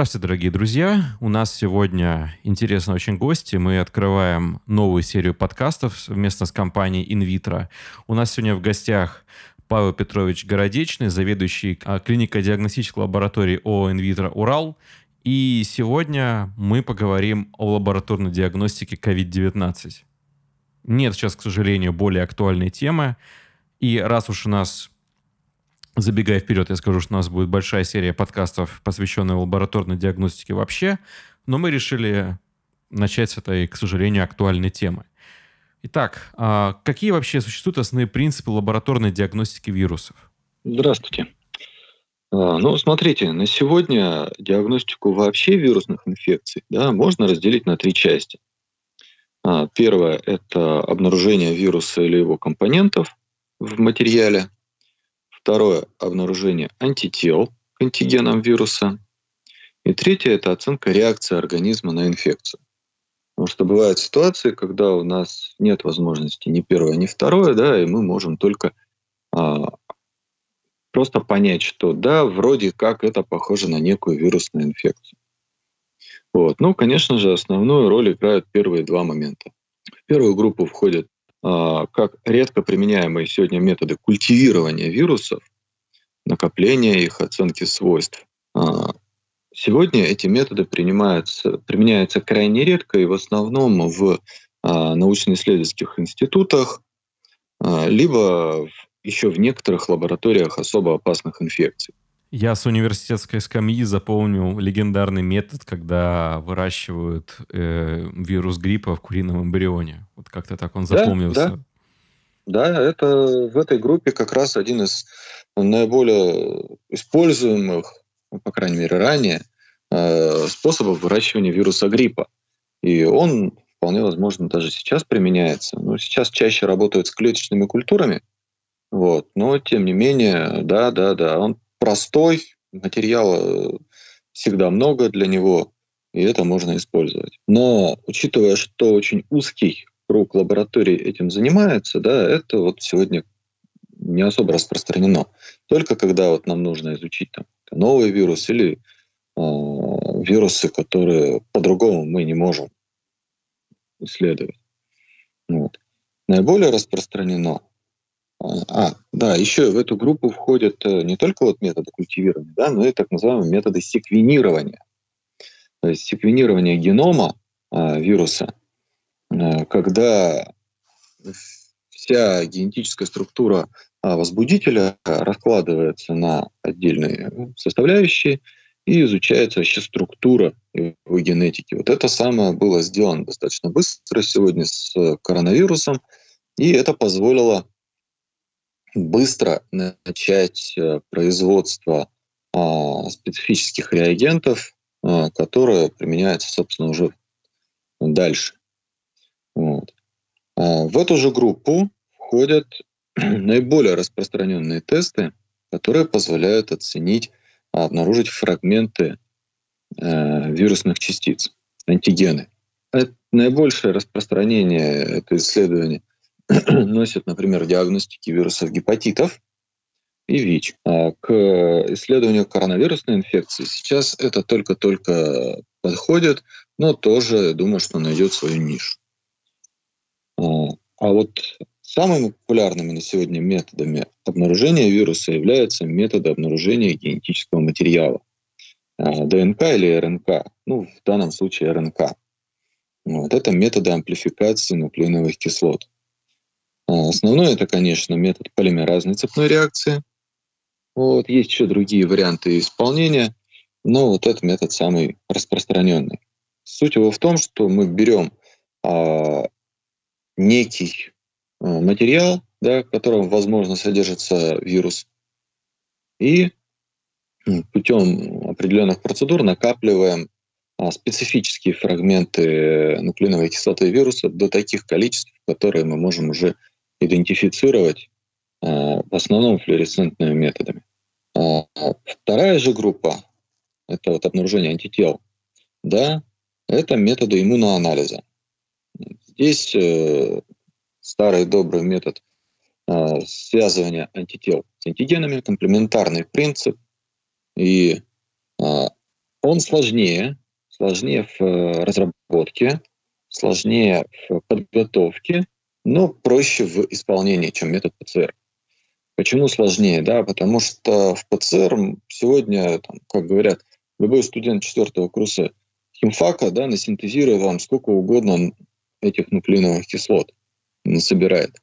Здравствуйте, дорогие друзья. У нас сегодня интересные очень гости. Мы открываем новую серию подкастов совместно с компанией InVitro. У нас сегодня в гостях Павел Петрович Городечный, заведующий а, клинико-диагностической лабораторией ООО «Инвитро Урал». И сегодня мы поговорим о лабораторной диагностике COVID-19. Нет сейчас, к сожалению, более актуальной темы. И раз уж у нас Забегая вперед, я скажу, что у нас будет большая серия подкастов, посвященная лабораторной диагностике вообще, но мы решили начать с этой, к сожалению, актуальной темы. Итак, а какие вообще существуют основные принципы лабораторной диагностики вирусов? Здравствуйте. А, ну, смотрите, на сегодня диагностику вообще вирусных инфекций да, можно разделить на три части. А, первое – это обнаружение вируса или его компонентов в материале. Второе – обнаружение антител к антигенам вируса. И третье – это оценка реакции организма на инфекцию. Потому что бывают ситуации, когда у нас нет возможности ни первое, ни второе, да, и мы можем только а, просто понять, что да, вроде как это похоже на некую вирусную инфекцию. Вот. Ну, конечно же, основную роль играют первые два момента. В первую группу входят как редко применяемые сегодня методы культивирования вирусов, накопления их, оценки свойств. А, сегодня эти методы принимаются, применяются крайне редко и в основном в а, научно-исследовательских институтах, либо еще в некоторых лабораториях особо опасных инфекций. Я с университетской скамьи запомнил легендарный метод, когда выращивают э, вирус гриппа в курином эмбрионе. Вот как-то так он запомнился. Да, да. это в этой группе как раз один из наиболее используемых, ну, по крайней мере, ранее, э, способов выращивания вируса гриппа. И он вполне возможно даже сейчас применяется. Но сейчас чаще работают с клеточными культурами, вот. Но тем не менее, да, да, да, он простой, материала всегда много для него, и это можно использовать. Но учитывая, что очень узкий круг лабораторий этим занимается, да, это вот сегодня не особо распространено. Только когда вот нам нужно изучить там, новый вирус или э, вирусы, которые по-другому мы не можем исследовать. Вот. Наиболее распространено а, да, еще в эту группу входят э, не только вот методы культивирования, да, но и так называемые методы секвенирования. То есть секвенирование генома а, вируса, а, когда вся генетическая структура а, возбудителя раскладывается на отдельные составляющие и изучается вообще структура его генетики. Вот это самое было сделано достаточно быстро сегодня с коронавирусом, и это позволило быстро начать э, производство а, специфических реагентов, а, которые применяются, собственно, уже дальше. Вот. А, в эту же группу входят наиболее распространенные тесты, которые позволяют оценить, обнаружить фрагменты э, вирусных частиц, антигены. Это наибольшее распространение это исследование носят, например, диагностики вирусов гепатитов и ВИЧ. А к исследованию коронавирусной инфекции сейчас это только-только подходит, но тоже думаю, что найдет свою нишу. А, а вот самыми популярными на сегодня методами обнаружения вируса являются методы обнаружения генетического материала. А, ДНК или РНК, ну, в данном случае РНК. Вот это методы амплификации нуклеиновых кислот. А, основной это, конечно, метод полимеразной цепной реакции. Вот. Есть еще другие варианты исполнения, но вот этот метод самый распространенный. Суть его в том, что мы берем а, некий а, материал, да, в котором, возможно, содержится вирус, и путем определенных процедур накапливаем а, специфические фрагменты нуклеиновой кислоты вируса до таких количеств, которые мы можем уже идентифицировать э, в основном флуоресцентными методами. А вторая же группа, это вот обнаружение антител, да, это методы иммуноанализа. Здесь э, старый добрый метод э, связывания антител с антигенами, комплементарный принцип. И он сложнее, сложнее в э, разработке, сложнее в подготовке, но проще в исполнении, чем метод ПЦР. Почему сложнее? Да, потому что в ПЦР сегодня, там, как говорят, любой студент четвертого курса химфака да, насинтезирует вам сколько угодно этих нуклеиновых кислот, собирает.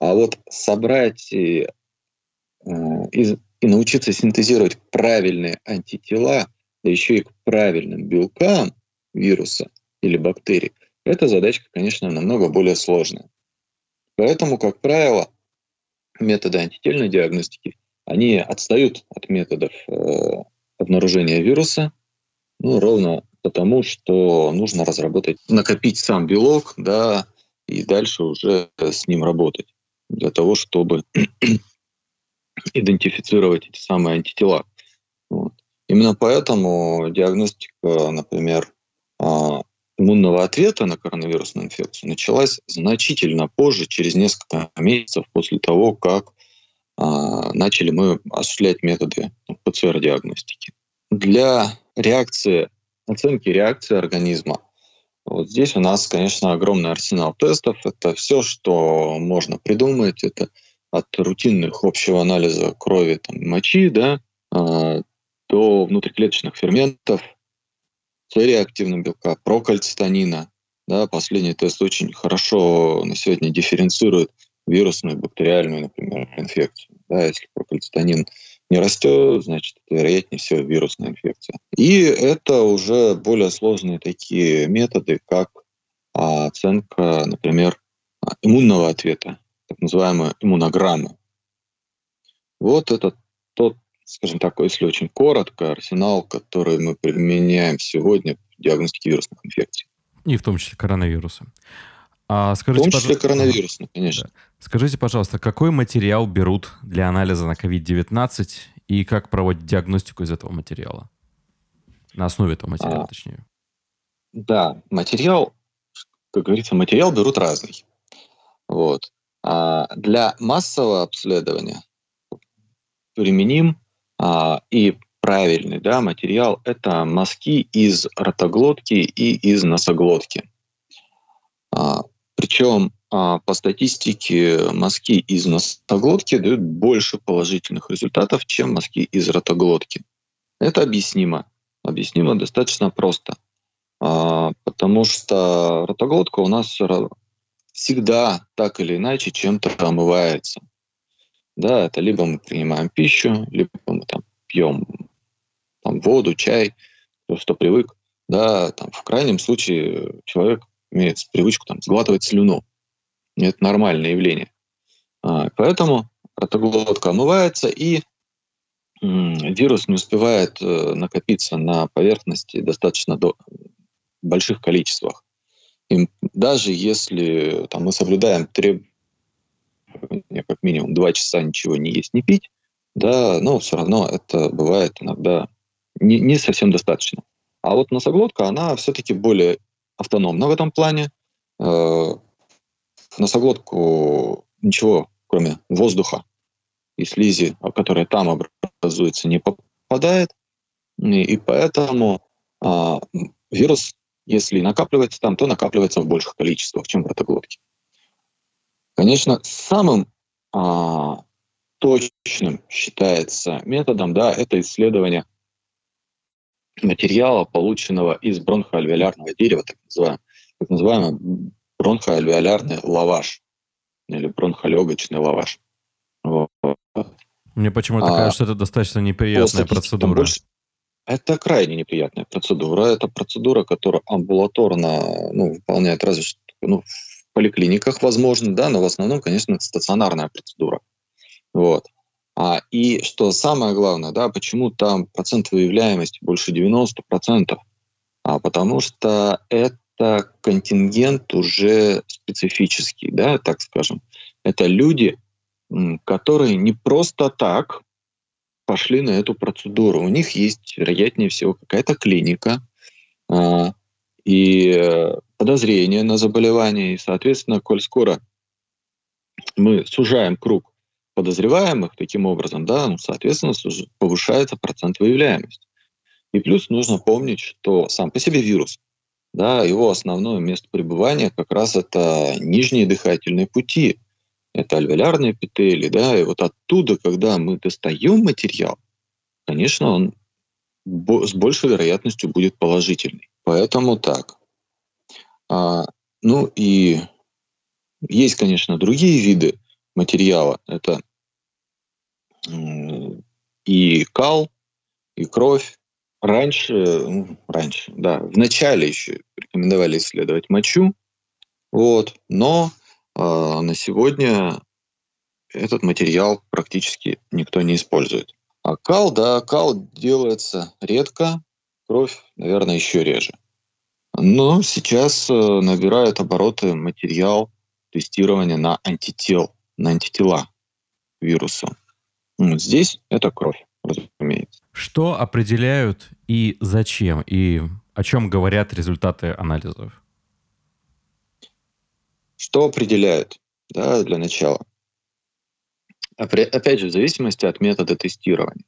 А вот собрать и, э, и, и научиться синтезировать правильные антитела, да еще и к правильным белкам вируса или бактерий, эта задачка, конечно, намного более сложная. Поэтому, как правило, методы антительной диагностики, они отстают от методов э, обнаружения вируса, ну, ровно потому, что нужно разработать, накопить сам белок, да, и дальше уже с ним работать для того, чтобы идентифицировать эти самые антитела. Вот. Именно поэтому диагностика, например, а, иммунного ответа на коронавирусную инфекцию началась значительно позже, через несколько месяцев после того, как а, начали мы осуществлять методы ПЦР-диагностики. Для реакции, оценки реакции организма вот здесь у нас, конечно, огромный арсенал тестов. Это все, что можно придумать. Это от рутинных общего анализа крови, там, мочи, да, э, до внутриклеточных ферментов, С-реактивного белка, прокальцитонина. Да, последний тест очень хорошо на сегодня дифференцирует вирусную, бактериальную, например, инфекцию. Да, если прокальцитонин не растет, значит, это, вероятнее всего, вирусная инфекция. И это уже более сложные такие методы, как а, оценка, например, иммунного ответа, так называемая иммунограмма. Вот это тот, скажем так, если очень коротко, арсенал, который мы применяем сегодня в диагностике вирусных инфекций. И в том числе коронавируса. А скажите, в том числе пожалуйста, коронавирусный, конечно. Да. Скажите, пожалуйста, какой материал берут для анализа на COVID-19 и как проводят диагностику из этого материала? На основе этого материала, а, точнее. Да, материал, как говорится, материал берут разный. Вот. А для массового обследования применим а, и правильный да, материал – это мазки из ротоглотки и из носоглотки. А, причем а, по статистике мазки из носоглотки дают больше положительных результатов, чем мазки из ротоглотки. Это объяснимо. Объяснимо достаточно просто. А, потому что ротоглотка у нас всегда так или иначе чем-то омывается. Да, это либо мы принимаем пищу, либо мы там пьем там, воду, чай, то, что привык. Да, там, в крайнем случае человек имеет привычку там, сглатывать слюну. Это нормальное явление. А, поэтому ротоглотка омывается, и вирус не успевает э, накопиться на поверхности достаточно до больших количествах. И даже если там, мы соблюдаем требования как минимум два часа ничего не есть, не пить, да, но все равно это бывает иногда не, не совсем достаточно. А вот носоглотка, она все-таки более автономна в этом плане. Э, в носоглотку ничего, кроме воздуха и слизи, которая там образуется, не попадает. И, поэтому а, вирус, если накапливается там, то накапливается в больших количествах, чем в ротоглотке. Конечно, самым а, точным считается методом, да, это исследование материала, полученного из бронхоальвеолярного дерева, так называемый, так называемый бронхоальвеолярный лаваш или бронхолегочный лаваш. Вот. Мне почему-то а, кажется, что это достаточно неприятная процедура. Больше... Это крайне неприятная процедура. Это процедура, которая амбулаторно ну, выполняет разве что ну, в поликлиниках, возможно, да, но в основном, конечно, это стационарная процедура. Вот. А, и что самое главное, да, почему там процент выявляемости больше 90%? А, потому что это контингент уже специфический, да, так скажем. Это люди, которые не просто так пошли на эту процедуру. У них есть, вероятнее всего, какая-то клиника а, и подозрение на заболевание. И, соответственно, коль скоро мы сужаем круг подозреваемых таким образом, да, ну, соответственно, повышается процент выявляемости. И плюс нужно помнить, что сам по себе вирус, да, его основное место пребывания как раз это нижние дыхательные пути, это альвеолярные эпители, да, и вот оттуда, когда мы достаем материал, конечно, он с большей вероятностью будет положительный. Поэтому так. А, ну и есть, конечно, другие виды материала. Это и кал, и кровь. Раньше, ну, раньше, да, в начале еще рекомендовали исследовать мочу, вот, но э, на сегодня этот материал практически никто не использует. А кал, да, кал делается редко, кровь, наверное, еще реже. Но сейчас э, набирает обороты материал тестирования на антител, на антитела вирусу. Здесь это кровь, разумеется. Что определяют и зачем, и о чем говорят результаты анализов? Что определяет, да, для начала? Опять же, в зависимости от метода тестирования.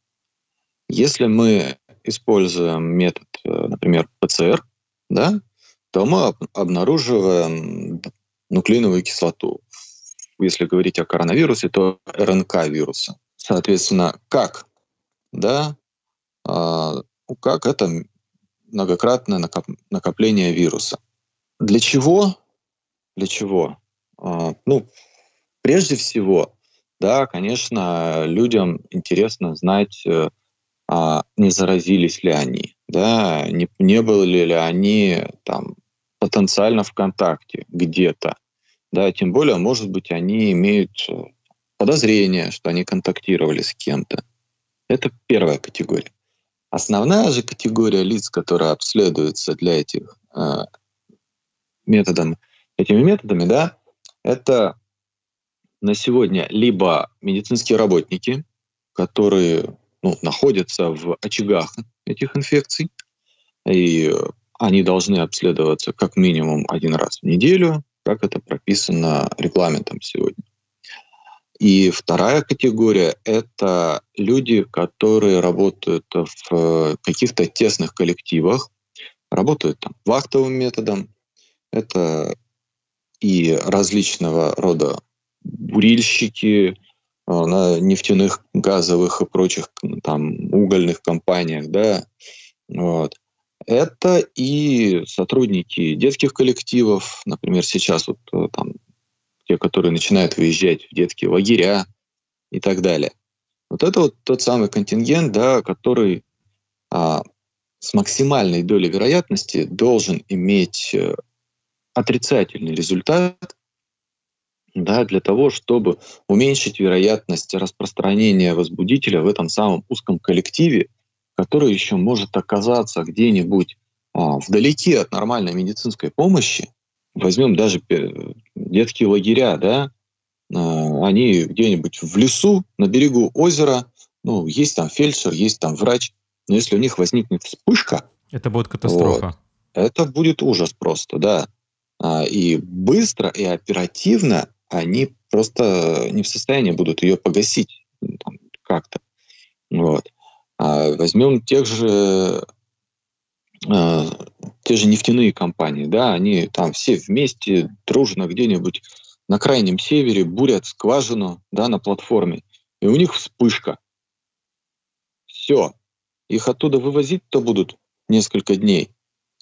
Если мы используем метод, э, например, ПЦР, да, то мы обнаруживаем нуклеиновую кислоту. Если говорить о коронавирусе, то РНК вируса. Соответственно, как? Да, а, как это многократное накопление вируса. Для чего? Для чего? А, ну, прежде всего, да, конечно, людям интересно знать, э, а, не заразились ли они, да, не, не были ли они там потенциально в контакте где-то, да, тем более, может быть, они имеют э, подозрение, что они контактировали с кем-то. Это первая категория. Основная же категория лиц, которая обследуется для этих э, методом, этими методами, да, это на сегодня либо медицинские работники, которые ну, находятся в очагах этих инфекций, и они должны обследоваться как минимум один раз в неделю, как это прописано регламентом сегодня. И вторая категория — это люди, которые работают в каких-то тесных коллективах, работают там вахтовым методом. Это и различного рода бурильщики на нефтяных, газовых и прочих там угольных компаниях, да, вот. Это и сотрудники детских коллективов, например, сейчас вот э, там те, которые начинают выезжать в детские лагеря и так далее. Вот это вот тот самый контингент, да, который а, с максимальной долей вероятности должен иметь э, отрицательный результат да, для того, чтобы уменьшить вероятность распространения возбудителя в этом самом узком коллективе, который еще может оказаться где-нибудь а, вдалеке от нормальной медицинской помощи, возьмем даже детские лагеря, да, а, они где-нибудь в лесу, на берегу озера, ну, есть там фельдшер, есть там врач, но если у них возникнет вспышка... Это будет катастрофа. Вот, это будет ужас просто, да. А, и быстро и оперативно они просто не в состоянии будут ее погасить как-то. Вот. А возьмем тех же э, те же нефтяные компании, да, они там все вместе дружно где-нибудь на крайнем севере бурят скважину, да, на платформе, и у них вспышка. Все. Их оттуда вывозить-то будут несколько дней.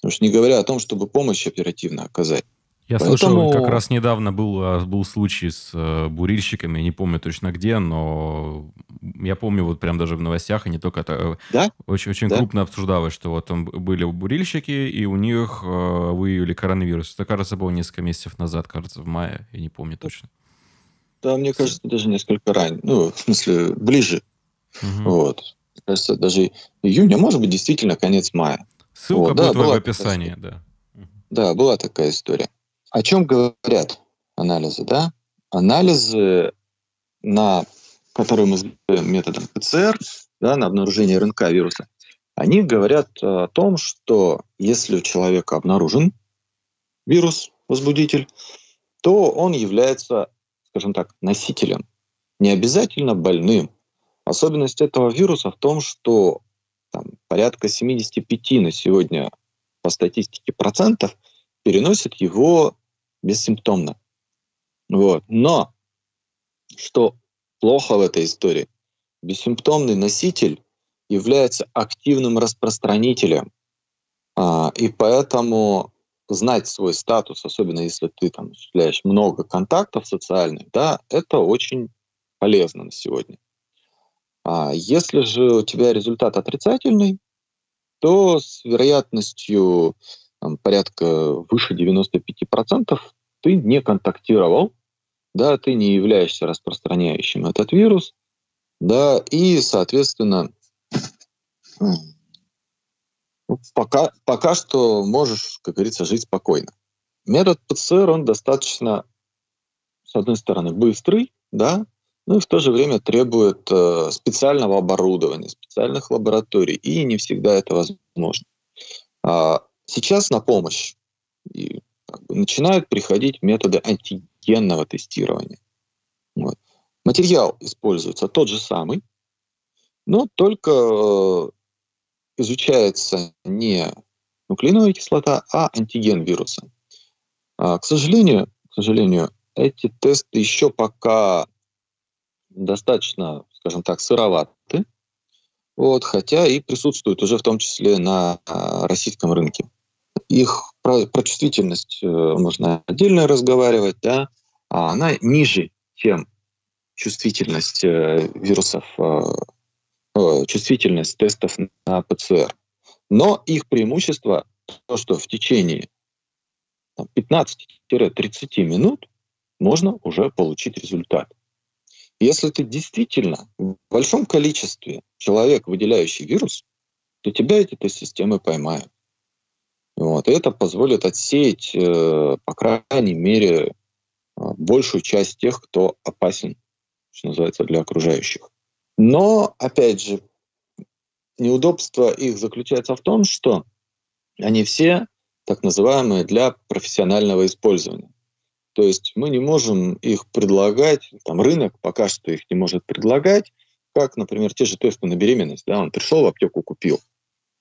Уж не говоря о том, чтобы помощь оперативно оказать. Я Поэтому... слышал, как раз недавно был, а, был случай с э, бурильщиками, не помню точно где, но я помню вот прям даже в новостях, и не только это, э, да? очень, очень да? крупно обсуждалось, что вот там были бурильщики, и у них э, выявили коронавирус. Это, кажется, было несколько месяцев назад, кажется, в мае, я не помню точно. Да, мне кажется, даже несколько ранее, ну, в смысле, ближе. Угу. Вот. Мне кажется, даже июнь, а может быть, действительно конец мая. Ссылка вот, будет да, в описании, да. Да, была такая история. О чем говорят анализы, да? Анализы, на, которые мы сделаем методом ПЦР, да, на обнаружение РНК вируса, они говорят о том, что если у человека обнаружен вирус, возбудитель, то он является, скажем так, носителем, не обязательно больным. Особенность этого вируса в том, что там, порядка 75 на сегодня по статистике процентов переносят его бессимптомно. Вот. Но что плохо в этой истории? Бессимптомный носитель является активным распространителем. А, и поэтому знать свой статус, особенно если ты там осуществляешь много контактов социальных, да, это очень полезно на сегодня. А если же у тебя результат отрицательный, то с вероятностью там, порядка выше 95% ты не контактировал, да, ты не являешься распространяющим этот вирус, да, и, соответственно, пока, пока что можешь, как говорится, жить спокойно. Метод ПЦР, он достаточно, с одной стороны, быстрый, да, ну и в то же время требует э, специального оборудования, специальных лабораторий, и не всегда это возможно. А сейчас на помощь и, как бы, начинают приходить методы антигенного тестирования. Вот. Материал используется тот же самый, но только э, изучается не нуклеиновая кислота, а антиген вируса. А, к сожалению, к сожалению, эти тесты еще пока достаточно, скажем так, сыроваты, вот, хотя и присутствуют уже в том числе на а, российском рынке. Их про, про чувствительность э, можно отдельно разговаривать, да, а она ниже, чем чувствительность э, вирусов, э, э чувствительность тестов на ПЦР. Но их преимущество то, что в течение 15-30 минут можно уже получить результат. Если ты действительно в большом количестве человек, выделяющий вирус, то тебя эти тест-системы поймают. Вот. И это позволит отсеять, э, по крайней мере, э, большую часть тех, кто опасен, что называется, для окружающих. Но, опять же, неудобство их заключается в том, что они все так называемые для профессионального использования. То есть мы не можем их предлагать, там рынок пока что их не может предлагать, как, например, те же тесты на беременность. Да, он пришел в аптеку, купил.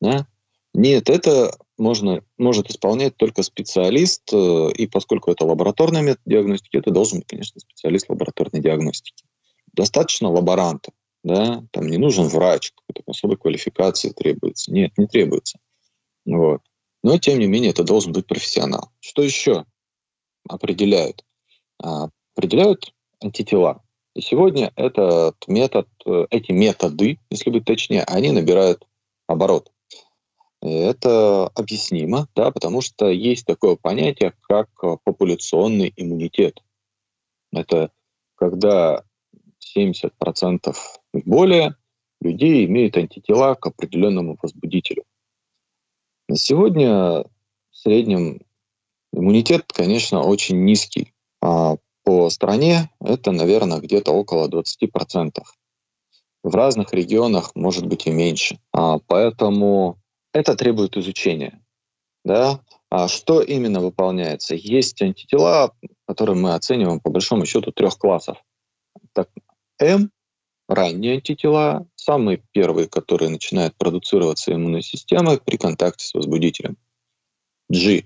Да? Нет, это можно, может исполнять только специалист, э, и поскольку это лабораторная метод диагностики, это должен быть, конечно, специалист лабораторной диагностики. Достаточно лаборанта, да, там не нужен врач, какой-то особой квалификации требуется. Нет, не требуется. Вот. Но, тем не менее, это должен быть профессионал. Что еще? определяют? А, определяют антитела. И сегодня этот метод, э, эти методы, если быть точнее, они набирают оборот. Это объяснимо, да, потому что есть такое понятие, как популяционный иммунитет. Это когда 70% и более людей имеют антитела к определенному возбудителю. На сегодня в среднем Иммунитет, конечно, очень низкий. А по стране это, наверное, где-то около 20%. В разных регионах может быть и меньше. А, поэтому это требует изучения. Да? А что именно выполняется? Есть антитела, которые мы оцениваем по большому счету трех классов. Так, М ранние антитела, самые первые, которые начинают продуцироваться иммунной системой при контакте с возбудителем. G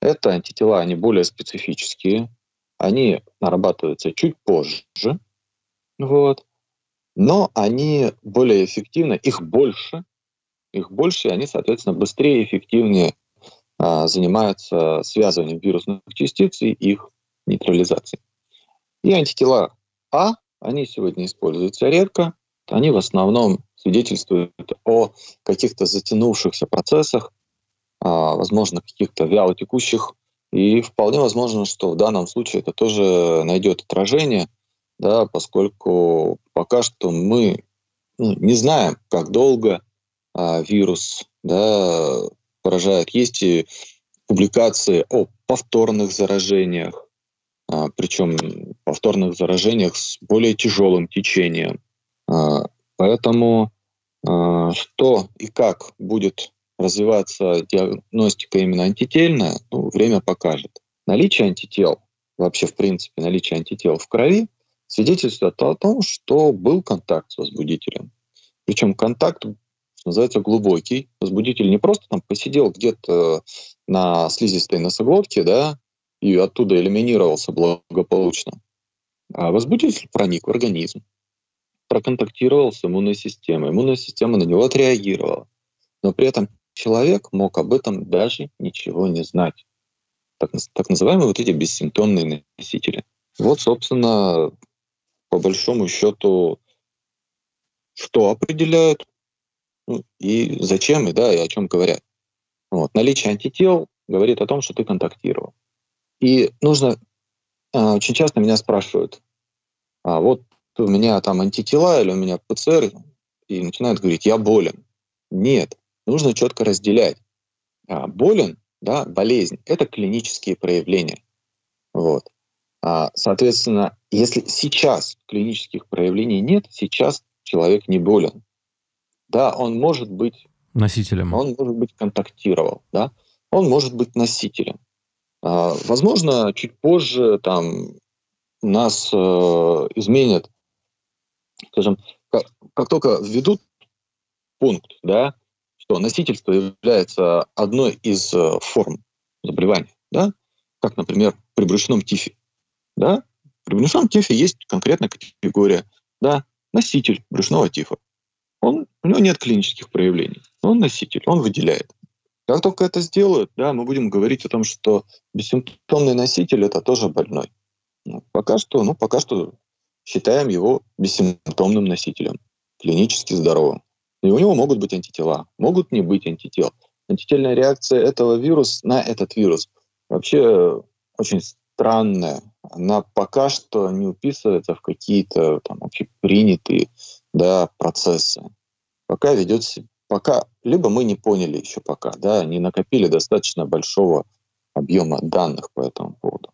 это антитела, они более специфические, они нарабатываются чуть позже, вот, но они более эффективны, их больше, их больше, и они, соответственно, быстрее и эффективнее а, занимаются связыванием вирусных частиц и их нейтрализацией. И антитела А, они сегодня используются редко, они в основном свидетельствуют о каких-то затянувшихся процессах, а, возможно, каких-то вялотекущих. И вполне возможно, что в данном случае это тоже найдет отражение, да, поскольку пока что мы ну, не знаем, как долго а, вирус да, поражает. Есть и публикации о повторных заражениях, а, причем повторных заражениях с более тяжелым течением. А, поэтому а, что и как будет развиваться диагностика именно антительная, ну, время покажет. Наличие антител, вообще в принципе наличие антител в крови, свидетельствует о том, что был контакт с возбудителем. Причем контакт что называется, глубокий. Возбудитель не просто там посидел где-то на слизистой носоглотке, да, и оттуда элиминировался благополучно. А возбудитель проник в организм, проконтактировал с иммунной системой. Иммунная система на него отреагировала. Но при этом человек мог об этом даже ничего не знать. Так, так называемые вот эти бессимптомные носители. Вот, собственно, по большому счету, что определяют и зачем, и да, и о чем говорят. Вот. Наличие антител говорит о том, что ты контактировал. И нужно, а, очень часто меня спрашивают, а вот у меня там антитела или у меня ПЦР, и начинают говорить, я болен. Нет, нужно четко разделять. А, болен, да, болезнь, это клинические проявления. Вот. А, соответственно, если сейчас клинических проявлений нет, сейчас человек не болен. Да, он может быть носителем. Он может быть контактировал, да, он может быть носителем. А, возможно, чуть позже там нас э, изменят, скажем, как, как только введут пункт, да, что носительство является одной из э, форм заболевания, да, как, например, при брюшном тифе, да, при брюшном тифе есть конкретная категория, да, носитель брюшного тифа. У него нет клинических проявлений, он носитель, он выделяет. Как только это сделают, да, мы будем говорить о том, что бессимптомный носитель это тоже больной. Ну, пока что, ну, пока что считаем его бессимптомным носителем, клинически здоровым. И у него могут быть антитела, могут не быть антител. Антительная реакция этого вируса на этот вирус вообще очень странная. Она пока что не уписывается в какие-то там общепринятые да, процессы. Пока ведет пока либо мы не поняли еще пока, да, не накопили достаточно большого объема данных по этому поводу.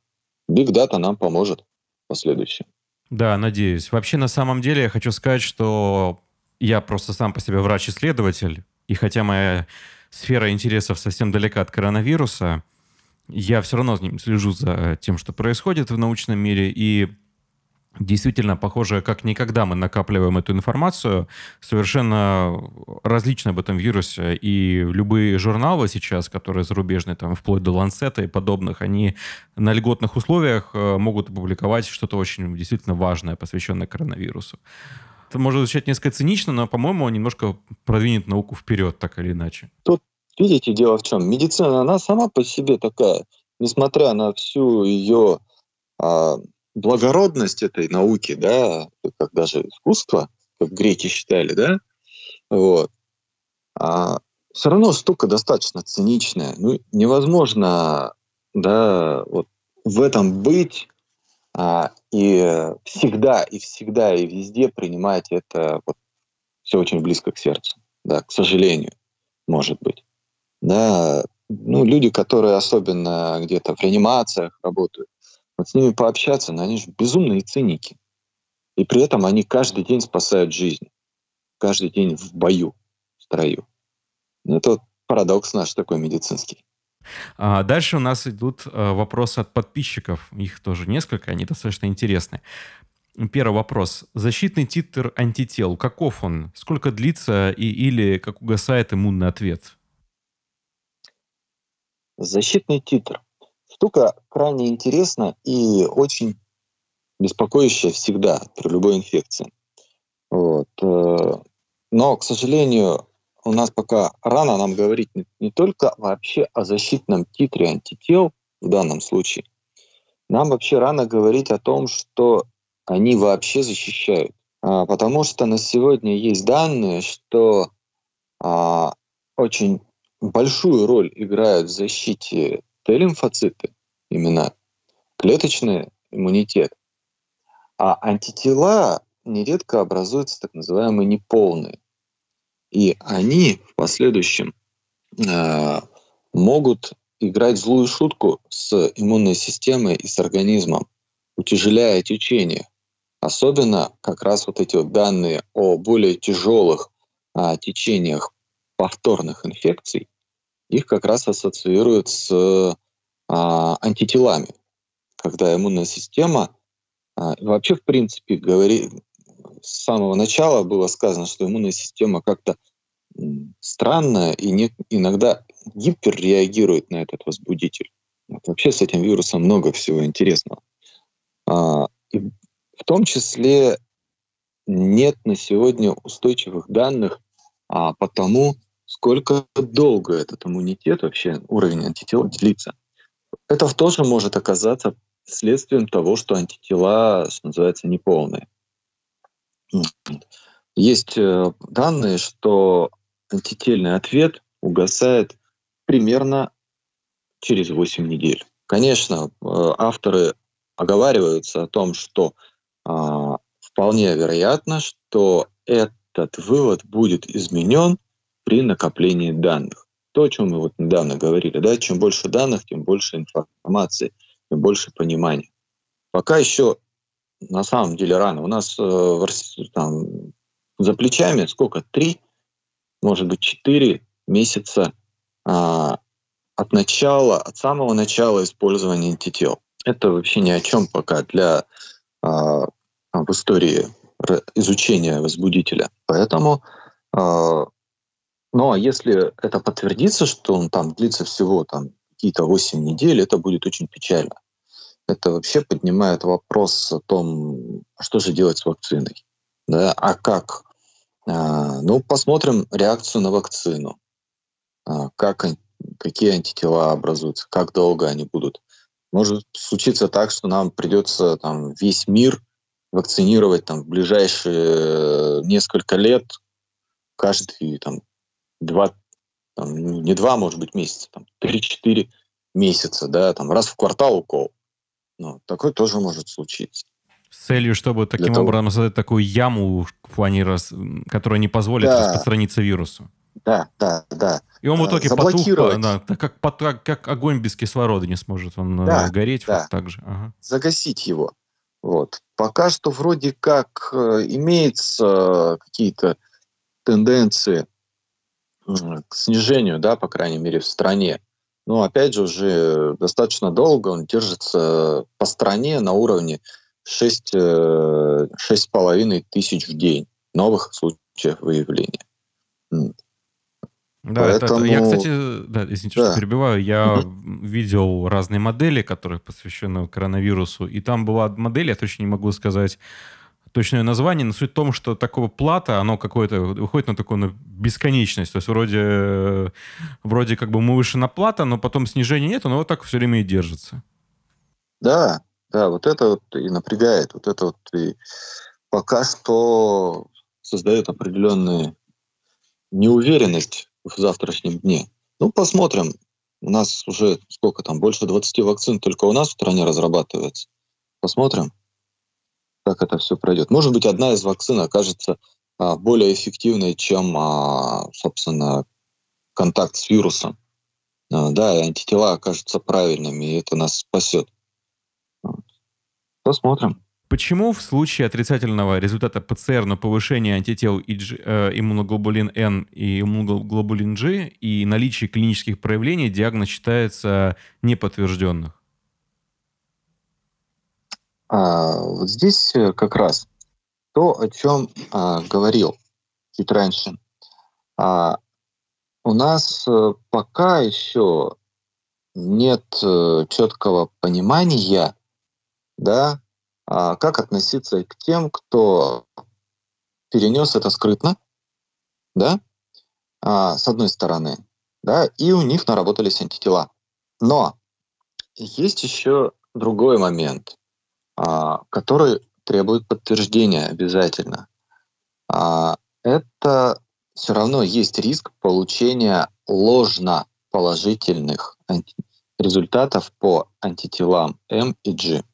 Big Data нам поможет в последующем. Да, надеюсь. Вообще, на самом деле, я хочу сказать, что я просто сам по себе врач-исследователь, и хотя моя сфера интересов совсем далека от коронавируса, я все равно слежу за тем, что происходит в научном мире, и Действительно, похоже, как никогда мы накапливаем эту информацию, совершенно различно об этом вирусе. И любые журналы сейчас, которые зарубежные, там, вплоть до Ланцета и подобных, они на льготных условиях э, могут опубликовать что-то очень действительно важное, посвященное коронавирусу. Это может звучать несколько цинично, но, по-моему, немножко продвинет науку вперед, так или иначе. Тут, видите, дело в чем? Медицина, она сама по себе такая, несмотря на всю ее благородность этой науки, да, как даже искусство, как греки считали, да, вот, а все равно штука достаточно циничная. Ну, невозможно, да, вот в этом быть а, и всегда, и всегда, и везде принимать это вот, все очень близко к сердцу, да, к сожалению, может быть. Да, ну, люди, которые особенно где-то в реанимациях работают, вот с ними пообщаться, но они же безумные циники. И при этом они каждый день спасают жизнь. Каждый день в бою, в строю. Ну, это вот парадокс наш такой медицинский. А дальше у нас идут э, вопросы от подписчиков. Их тоже несколько, они достаточно интересны. Первый вопрос. Защитный титр антител. Каков он? Сколько длится и или как угасает иммунный ответ? Защитный титр штука крайне интересна и очень беспокоящая всегда при любой инфекции. Вот. Э, но, к сожалению, у нас пока рано нам говорить не, не только вообще о защитном титре антител в данном случае. Нам вообще рано говорить о том, что они вообще защищают. А, потому что на сегодня есть данные, что а, очень большую роль играют в защите Т-лимфоциты, именно клеточный иммунитет. А антитела нередко образуются так называемые неполные. И они в последующем э, могут играть злую шутку с иммунной системой и с организмом, утяжеляя течение. Особенно как раз вот эти вот данные о более тяжелых а, течениях повторных инфекций, их как раз ассоциируют с а, антителами, когда иммунная система а, вообще в принципе говорит с самого начала было сказано, что иммунная система как-то странно и не, иногда гиперреагирует на этот возбудитель. Вот вообще с этим вирусом много всего интересного. А, и в том числе нет на сегодня устойчивых данных а, по тому, сколько долго этот иммунитет, вообще уровень антител длится. Это тоже может оказаться следствием того, что антитела, что называется, неполные. Есть э, данные, что антительный ответ угасает примерно через 8 недель. Конечно, э, авторы оговариваются о том, что а, вполне вероятно, что этот вывод будет изменен при накоплении данных. То, о чем мы вот недавно говорили, да, чем больше данных, тем больше информации, тем больше понимания. Пока еще на самом деле рано. У нас э, там, за плечами сколько? Три, может быть, четыре месяца а, от начала, от самого начала использования антител. Это вообще ни о чем пока для а, в истории изучения возбудителя. Поэтому а, ну а если это подтвердится, что он там длится всего там какие-то 8 недель, это будет очень печально. Это вообще поднимает вопрос о том, что же делать с вакциной. Да? А как? А, ну, посмотрим реакцию на вакцину. А, как, какие антитела образуются, как долго они будут. Может случиться так, что нам придется там, весь мир вакцинировать там, в ближайшие несколько лет каждый там, два, там, ну, не два, может быть, месяца, там, три-четыре месяца, да, там, раз в квартал укол. Ну, такое тоже может случиться. С целью, чтобы таким Для образом того... создать такую яму в плане, раз, которая не позволит да. распространиться вирусу. Да, да, да. И он в итоге потух, да, как, как, как огонь без кислорода не сможет он да, э, гореть да. вот так же. Ага. Загасить его. Вот. Пока что вроде как э, имеются какие-то тенденции к снижению, да, по крайней мере, в стране. Но опять же, уже достаточно долго он держится по стране на уровне 6, 6,5 э, тысяч в день новых случаев выявления. Да, Поэтому... это, я, кстати, да, извините, да. что перебиваю, я угу. видел разные модели, которые посвящены коронавирусу, и там была модель, я точно не могу сказать, точное название, но суть в том, что такого плата, оно какое-то выходит на такую на бесконечность. То есть вроде, вроде как бы мы выше на плата, но потом снижения нет, но вот так все время и держится. Да, да, вот это вот и напрягает, вот это вот и пока что создает определенную неуверенность в завтрашнем дне. Ну, посмотрим. У нас уже сколько там, больше 20 вакцин только у нас в стране разрабатывается. Посмотрим как это все пройдет. Может быть, одна из вакцин окажется а, более эффективной, чем, а, собственно, контакт с вирусом. А, да, и антитела окажутся правильными, и это нас спасет. Посмотрим. Почему в случае отрицательного результата ПЦР на повышение антител IG, э, иммуноглобулин N и иммуноглобулин G и наличие клинических проявлений диагноз считается неподтвержденных? А, вот здесь э, как раз то, о чем а, говорил чуть раньше. А, у нас а, пока еще нет а, четкого понимания, да, а, как относиться к тем, кто перенес это скрытно, да, а, с одной стороны, да, и у них наработались антитела. Но есть еще другой момент. А, который требует подтверждения обязательно. А, это все равно есть риск получения ложно положительных результатов по антителам М и G.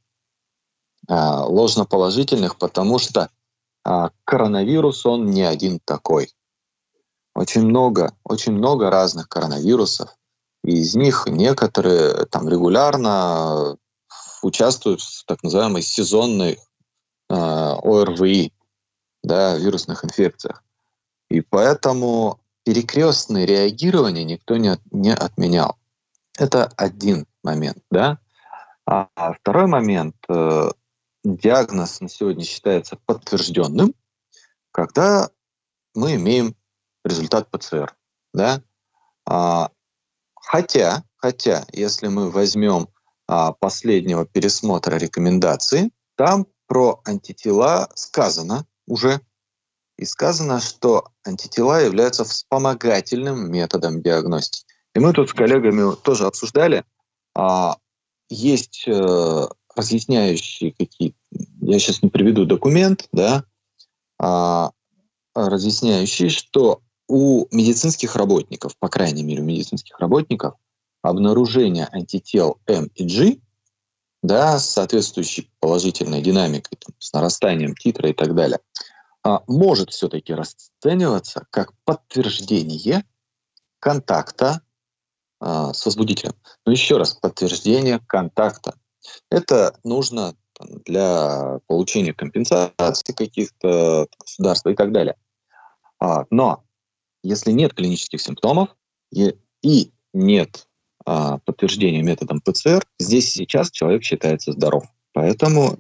А, ложно положительных, потому что коронавирус, он не один такой. Очень много, очень много разных коронавирусов, и из них некоторые там регулярно участвуют в так называемой сезонной э, ОРВИ, да, вирусных инфекциях. И поэтому перекрестное реагирование никто не, не отменял. Это один момент, да. А, а второй момент, э, диагноз на сегодня считается подтвержденным, когда мы имеем результат ПЦР. Да? А, хотя, хотя, если мы возьмем а, последнего пересмотра рекомендаций, там про антитела сказано уже, и сказано, что антитела являются вспомогательным методом диагностики. И мы тут с коллегами тоже обсуждали, а, есть э, разъясняющие какие я сейчас не приведу документ, да, а, разъясняющий, что у медицинских работников, по крайней мере, у медицинских работников, обнаружение антител М и G, да, с соответствующей положительной динамикой, там, с нарастанием титра и так далее, а, может все-таки расцениваться как подтверждение контакта а, с возбудителем. Но еще раз, подтверждение контакта. Это нужно там, для получения компенсации каких-то государств и так далее. А, но если нет клинических симптомов и, и нет а, подтверждения методом ПЦР, здесь сейчас человек считается здоров. Поэтому,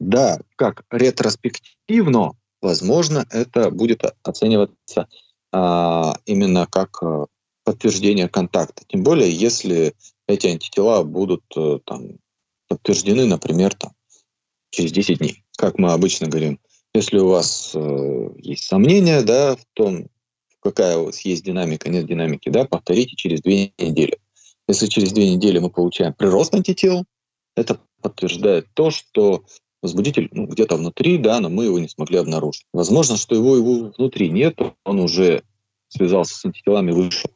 да, как ретроспективно, возможно, это будет оцениваться а, именно как а, подтверждение контакта. Тем более, если эти антитела будут э, там, подтверждены, например, там, через 10 дней. Как мы обычно говорим, если у вас э, есть сомнения да, в том, какая у вас есть динамика, нет динамики, да, повторите через две недели. Если через две недели мы получаем прирост антител, это подтверждает то, что возбудитель ну, где-то внутри, да, но мы его не смогли обнаружить. Возможно, что его, его внутри нет, он уже связался с антителами, вышел,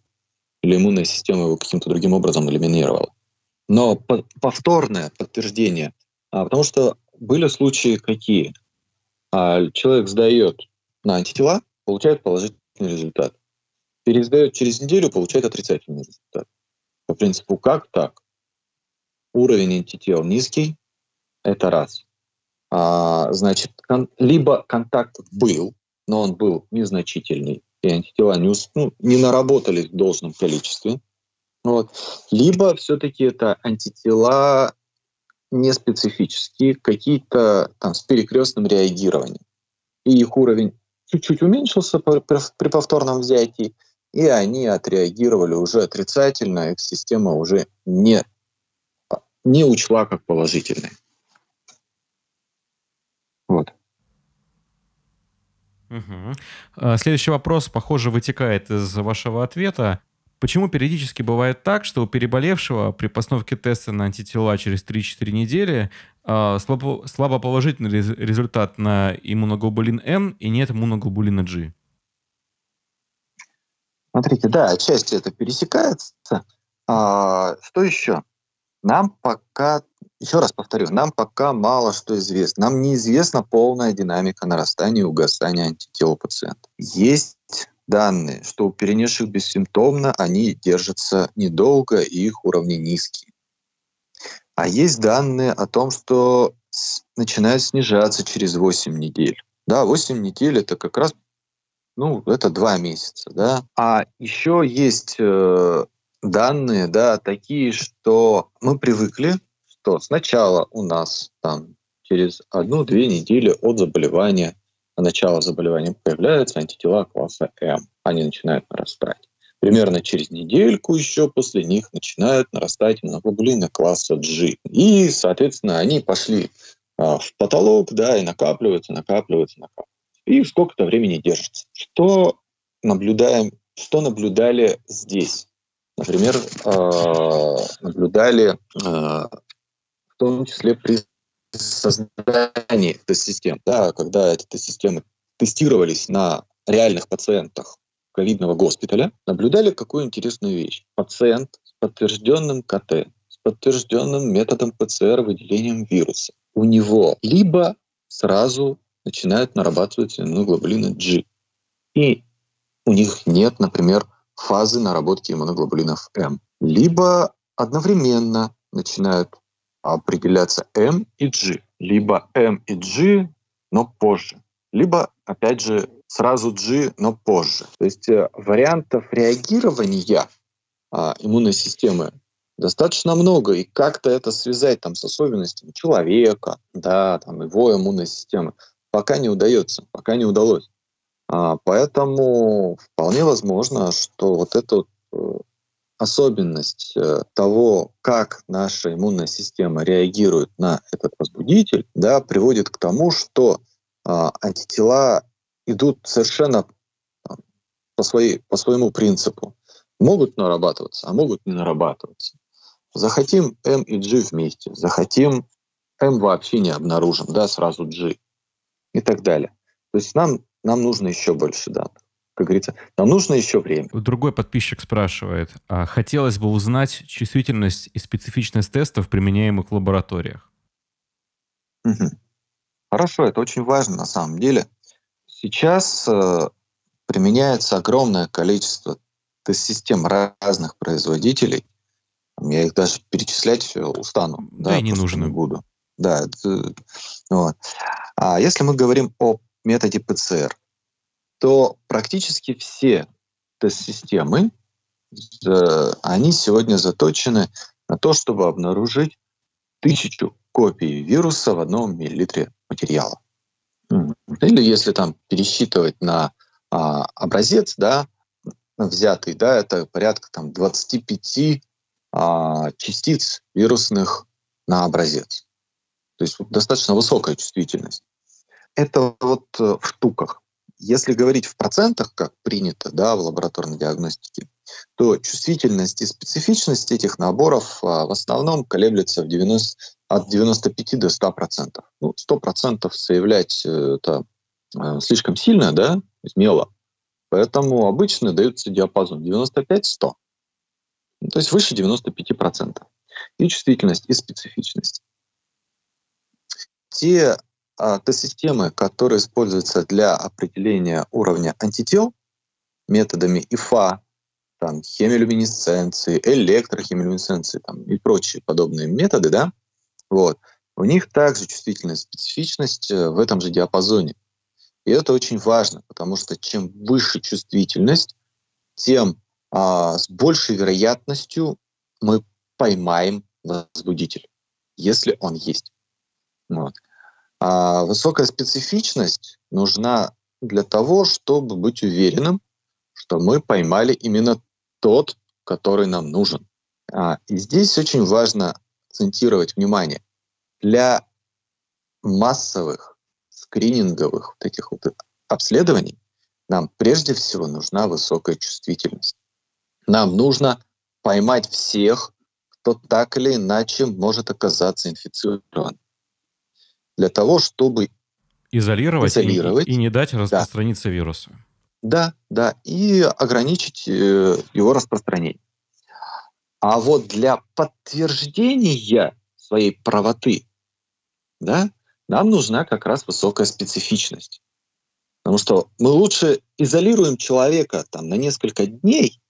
или иммунная система его каким-то другим образом элиминировала. Но повторное подтверждение, а, потому что были случаи какие? А, человек сдает на антитела, получает положительный результат. Пересдает через неделю, получает отрицательный результат. По принципу, как так? Уровень антител низкий, это раз. А, значит, кон- либо контакт был, но он был незначительный, и антитела не, ну, не наработались в должном количестве. Вот. Либо все-таки это антитела неспецифические, какие-то там с перекрестным реагированием. И их уровень чуть-чуть уменьшился при, повторном взятии, и они отреагировали уже отрицательно, их система уже не, не учла как положительные. Вот. Угу. Следующий вопрос, похоже, вытекает из вашего ответа. Почему периодически бывает так, что у переболевшего при постановке теста на антитела через 3-4 недели э, слабо, слабо положительный результат на иммуноглобулин N и нет иммуноглобулина G? Смотрите, да, отчасти это пересекается. А, что еще? Нам пока, еще раз повторю, нам пока мало что известно. Нам неизвестна полная динамика нарастания и угасания антител у пациента. Есть данные, что у перенесших бессимптомно они держатся недолго и их уровни низкие. А есть данные о том, что начинают снижаться через 8 недель. Да, 8 недель это как раз, ну, это 2 месяца, да. А еще есть э, данные, да, такие, что мы привыкли, что сначала у нас там через одну-две недели от заболевания начала заболевания появляются антитела класса М. Они начинают нарастать. Примерно через недельку еще после них начинают нарастать иммуноглобулины класса G. И, соответственно, они пошли а, в потолок, да, и накапливаются, накапливаются, накапливаются. И сколько-то времени держатся. Что наблюдаем, что наблюдали здесь? Например, э, наблюдали э, в том числе при создании тест-систем, да, когда эти тест-системы тестировались на реальных пациентах ковидного госпиталя, наблюдали какую интересную вещь. Пациент с подтвержденным КТ, с подтвержденным методом ПЦР выделением вируса, у него либо сразу начинают нарабатывать иммуноглобулины G, и у них нет, например, фазы наработки иммуноглобулинов М, либо одновременно начинают определяться M и G. Либо M и G, но позже. Либо, опять же, сразу G, но позже. То есть э, вариантов реагирования а, иммунной системы достаточно много, и как-то это связать там с особенностями человека, да, там его иммунной системы, пока не удается, пока не удалось. А, поэтому вполне возможно, что вот эта э, особенность э, того, как наша иммунная система реагирует на этот возбудитель, да, приводит к тому, что а, антитела идут совершенно по, своей, по своему принципу. Могут нарабатываться, а могут не нарабатываться. Захотим М и G вместе, захотим М вообще не обнаружим, да, сразу G и так далее. То есть нам, нам нужно еще больше данных. Как говорится, нам нужно еще время. Другой подписчик спрашивает, а хотелось бы узнать чувствительность и специфичность тестов, применяемых в лабораториях. Угу. Хорошо, это очень важно на самом деле. Сейчас э, применяется огромное количество тест-систем разных производителей. Я их даже перечислять устану. Да, да и не нужно. Не буду. Да, это, вот. А если мы говорим о методе ПЦР, то практически все тест-системы, э, они сегодня заточены на то, чтобы обнаружить тысячу копий вируса в одном миллилитре материала. Или если там пересчитывать на а, образец, да, взятый, да, это порядка там 25 а, частиц вирусных на образец. То есть достаточно высокая чувствительность. Это вот э, в штуках. Если говорить в процентах, как принято да, в лабораторной диагностике, то чувствительность и специфичность этих наборов а, в основном колеблется в 90, от 95 до 100 процентов. Ну, 100 процентов заявлять э, это э, слишком сильно, да, смело. Поэтому обычно дается диапазон 95-100. Ну, то есть выше 95 процентов. И чувствительность, и специфичность. Те а, тест-системы, которые используются для определения уровня антител методами ИФА, там, хемилюминесценции, электрохемилюминесценции там, и прочие подобные методы, да, вот, у них также чувствительность, специфичность э, в этом же диапазоне. И это очень важно, потому что чем выше чувствительность, тем а, с большей вероятностью мы поймаем возбудитель, если он есть. Вот. А высокая специфичность нужна для того, чтобы быть уверенным, что мы поймали именно тот, который нам нужен. А, и здесь очень важно акцентировать внимание. Для массовых скрининговых вот этих вот обследований нам прежде всего нужна высокая чувствительность. Нам нужно поймать всех, кто так или иначе может оказаться инфицирован. Для того, чтобы изолировать, изолировать и, и не дать распространиться да. вирусу. Да, да, и ограничить э, его распространение. А вот для подтверждения своей правоты, да, нам нужна как раз высокая специфичность. Потому что мы лучше изолируем человека там, на несколько дней,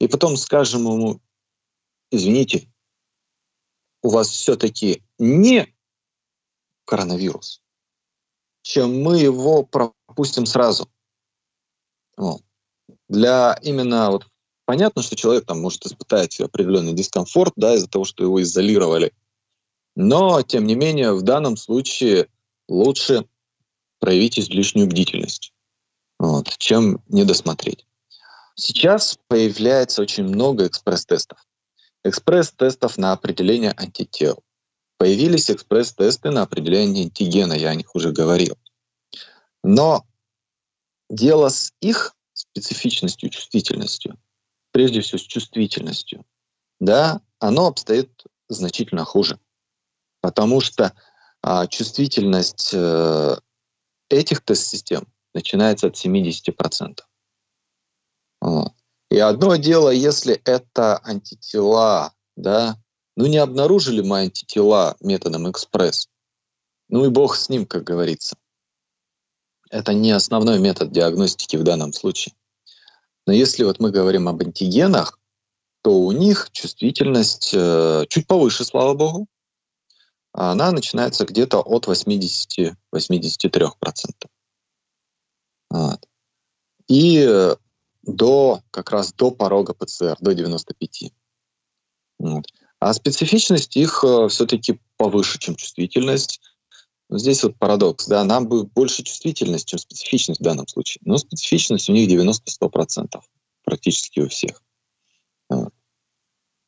и потом скажем ему, извините, у вас все-таки не коронавирус, чем мы его пропустим сразу. Для именно вот понятно, что человек там может испытать определенный дискомфорт, да, из-за того, что его изолировали. Но, тем не менее, в данном случае лучше проявить излишнюю бдительность, вот, чем не досмотреть. Сейчас появляется очень много экспресс-тестов. Экспресс-тестов на определение антител. Появились экспресс-тесты на определение антигена, я о них уже говорил. Но дело с их специфичностью, чувствительностью, прежде всего с чувствительностью, да, оно обстоит значительно хуже. Потому что а, чувствительность э, этих тест-систем начинается от 70%. Вот. И одно дело, если это антитела, да, ну не обнаружили мы антитела методом экспресс. Ну и бог с ним, как говорится. Это не основной метод диагностики в данном случае. Но если вот мы говорим об антигенах, то у них чувствительность э, чуть повыше, слава богу. Она начинается где-то от 80-83%. Вот. И э, до, как раз до порога ПЦР, до 95. Вот. А специфичность их э, все-таки повыше, чем чувствительность. Но здесь вот парадокс, да, нам бы больше чувствительность, чем специфичность в данном случае. Но специфичность у них 90-100%, практически у всех.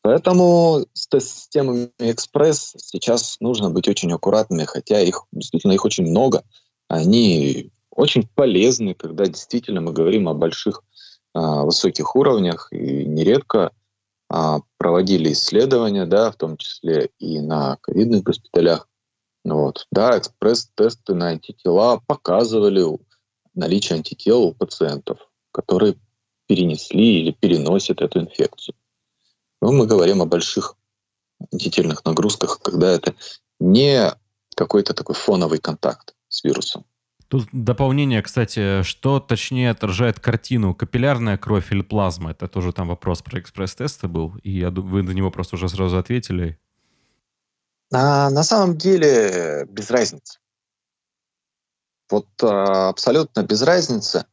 Поэтому с системами экспресс сейчас нужно быть очень аккуратными, хотя их действительно их очень много. Они очень полезны, когда действительно мы говорим о больших а, высоких уровнях, и нередко проводили исследования, да, в том числе и на ковидных госпиталях. Вот. Да, экспресс-тесты на антитела показывали наличие антител у пациентов, которые перенесли или переносят эту инфекцию. Но мы говорим о больших антительных нагрузках, когда это не какой-то такой фоновый контакт с вирусом. Тут дополнение, кстати, что точнее отражает картину, капиллярная кровь или плазма? Это тоже там вопрос про экспресс-тесты был, и я, вы на него просто уже сразу ответили. А, на самом деле без разницы. Вот а, абсолютно без разницы,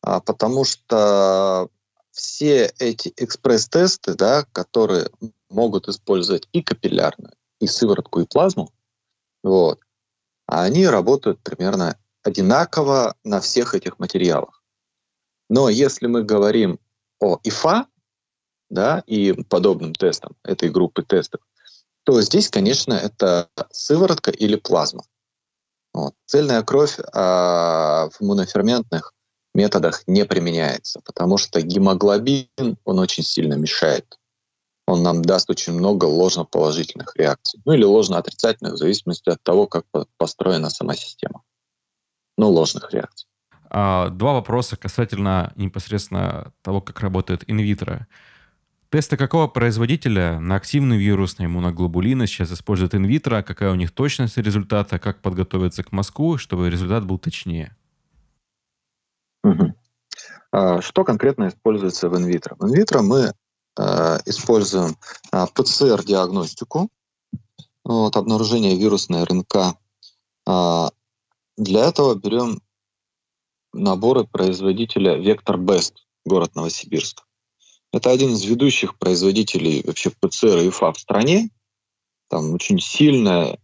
а, потому что все эти экспресс-тесты, да, которые могут использовать и капиллярную, и сыворотку, и плазму, вот, они работают примерно одинаково на всех этих материалах. Но если мы говорим о ИФА да, и подобным тестам этой группы тестов, то здесь, конечно, это сыворотка или плазма. Вот. Цельная кровь а, в иммуноферментных методах не применяется, потому что гемоглобин, он очень сильно мешает. Он нам даст очень много ложно-положительных реакций. Ну или ложно-отрицательных, в зависимости от того, как построена сама система ну, ложных реакций. А, два вопроса касательно непосредственно того, как работает инвитро. Тесты какого производителя на активный вирус, на иммуноглобулины сейчас используют инвитро? Какая у них точность результата? Как подготовиться к мозгу, чтобы результат был точнее? Угу. Что конкретно используется в инвитро? В инвитро мы а, используем а, ПЦР-диагностику, вот, обнаружение вирусной РНК а, для этого берем наборы производителя Vector Best, город Новосибирск. Это один из ведущих производителей вообще ПЦР и ИФА в стране. Там очень сильная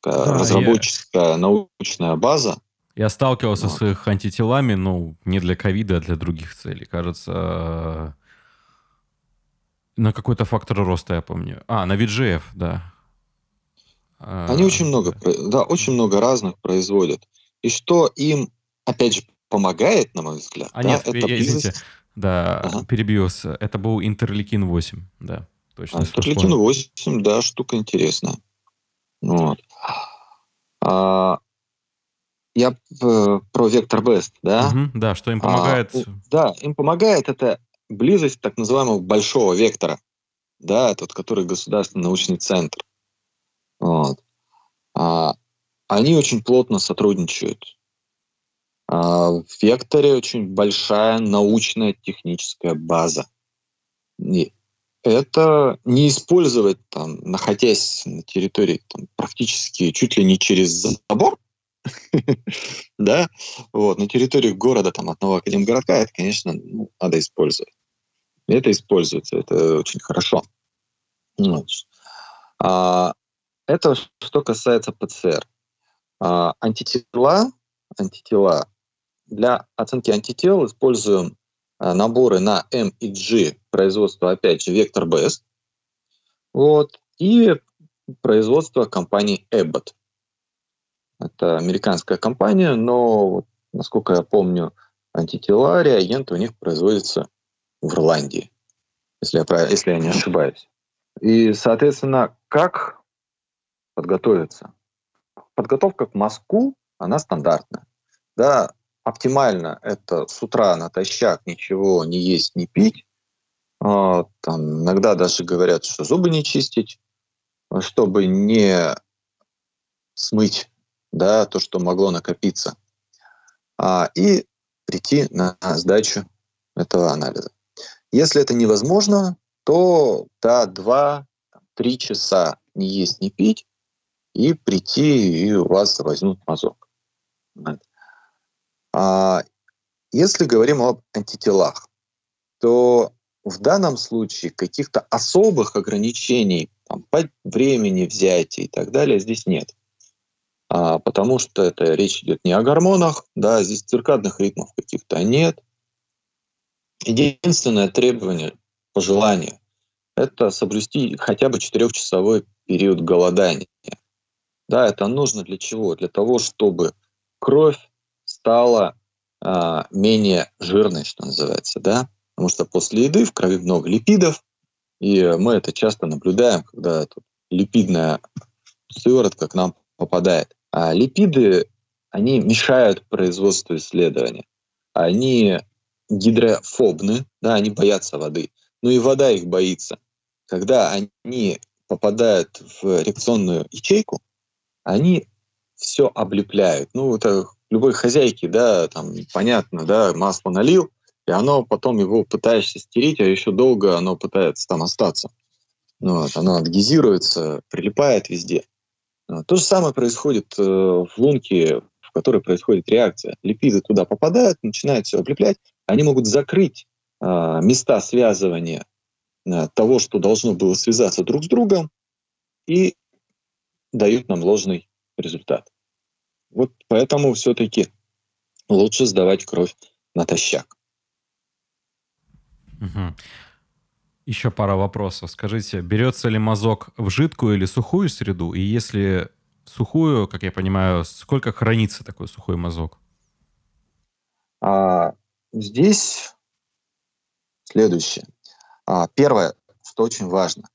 такая да, разработческая я... научная база. Я сталкивался вот. с их антителами, но не для ковида, а для других целей. Кажется, на какой-то фактор роста, я помню. А, на VGF, да. Они очень много, да, очень много разных производят. И что им, опять же, помогает, на мой взгляд, а да, нет, это я, извините, да, ага. перебьюсь. Это был интерлейкин 8, да. Точно. А, интерлейкин 8, да, штука интересная. Вот. А, я про Vector Best, да? Угу, да, что им а, помогает? А, да, им помогает это близость так называемого большого вектора, да, тот, который государственный научный центр. Вот. А, они очень плотно сотрудничают. А, в Векторе очень большая научная техническая база. И это не использовать, там, находясь на территории там, практически чуть ли не через забор, да, вот, на территории города, там, одного академгородка, это, конечно, ну, надо использовать. Это используется, это очень хорошо. А, это что касается ПЦР. А, антитела, антитела. Для оценки антител используем а, наборы на M и G производства, опять же, Vector Best. Вот. И производство компании Abbott. Это американская компания, но, насколько я помню, антитела, реагенты у них производятся в Ирландии, если я, если я не ошибаюсь. И, соответственно, как подготовиться. Подготовка к мазку, она стандартная. Да, оптимально это с утра натощак ничего не есть, не пить. А, там иногда даже говорят, что зубы не чистить, чтобы не смыть да, то, что могло накопиться. А, и прийти на сдачу этого анализа. Если это невозможно, то да, 2-3 часа не есть, не пить, и прийти, и у вас возьмут мазок. А если говорим об антителах, то в данном случае каких-то особых ограничений там, по времени взятия и так далее здесь нет. а, потому что это речь идет не о гормонах, да, здесь циркадных ритмов каких-то нет. Единственное требование, пожелание, это соблюсти хотя бы четырехчасовой период голодания. Да, это нужно для чего? Для того, чтобы кровь стала а, менее жирной, что называется, да, потому что после еды в крови много липидов, и мы это часто наблюдаем, когда тут липидная сыворотка к нам попадает. А липиды, они мешают производству исследования. Они гидрофобны, да, они боятся воды. Но и вода их боится. Когда они попадают в реакционную ячейку, они все облепляют. Ну, это любой хозяйки, да, там понятно, да, масло налил, и оно потом его пытаешься стереть, а еще долго оно пытается там остаться. Ну, вот, оно адгезируется, прилипает везде. Вот. То же самое происходит э, в лунке, в которой происходит реакция. Липиды туда попадают, начинают все облеплять, они могут закрыть э, места связывания э, того, что должно было связаться друг с другом, и дают нам ложный результат. Вот поэтому все-таки лучше сдавать кровь натощак. Угу. Еще пара вопросов. Скажите, берется ли мазок в жидкую или сухую среду? И если сухую, как я понимаю, сколько хранится такой сухой мазок? А, здесь следующее. А, первое, что очень важно.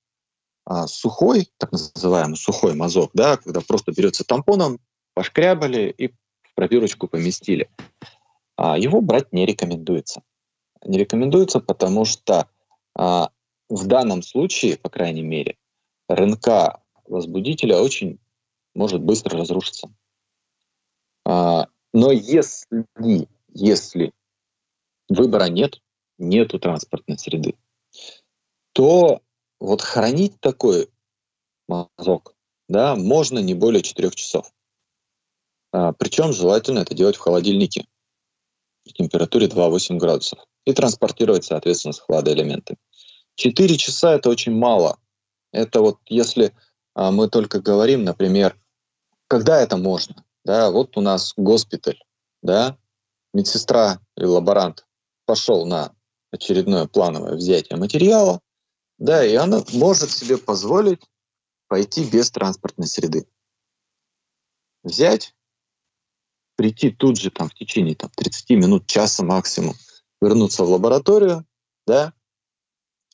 А, сухой, так называемый сухой мазок, да, когда просто берется тампоном, пошкрябали и в пробирочку поместили. А, его брать не рекомендуется. Не рекомендуется, потому что а, в данном случае, по крайней мере, РНК возбудителя очень может быстро разрушиться. А, но если, если выбора нет, нету транспортной среды, то вот хранить такой мазок да, можно не более 4 часов. А, причем желательно это делать в холодильнике при температуре 2,8 градусов и транспортировать, соответственно, с хладоэлементами. 4 часа это очень мало. Это вот если а, мы только говорим, например, когда это можно. Да, вот у нас госпиталь, да, медсестра или лаборант пошел на очередное плановое взятие материала, да, и она может себе позволить пойти без транспортной среды. Взять, прийти тут же там в течение там, 30 минут, часа максимум, вернуться в лабораторию, да,